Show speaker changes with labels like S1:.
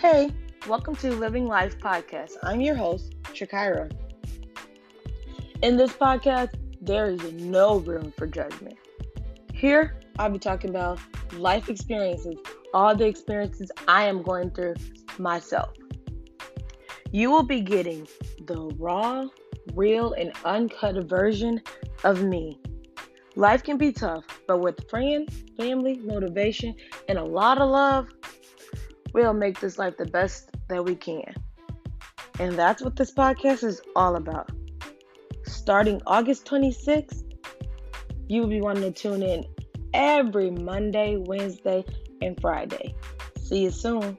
S1: Hey, welcome to Living Life Podcast. I'm your host, Shakira. In this podcast, there is no room for judgment. Here, I'll be talking about life experiences, all the experiences I am going through myself. You will be getting the raw, real, and uncut version of me. Life can be tough, but with friends, family, motivation, and a lot of love, we'll make this life the best that we can. And that's what this podcast is all about. Starting August 26th, you will be wanting to tune in every Monday, Wednesday, and Friday. See you soon.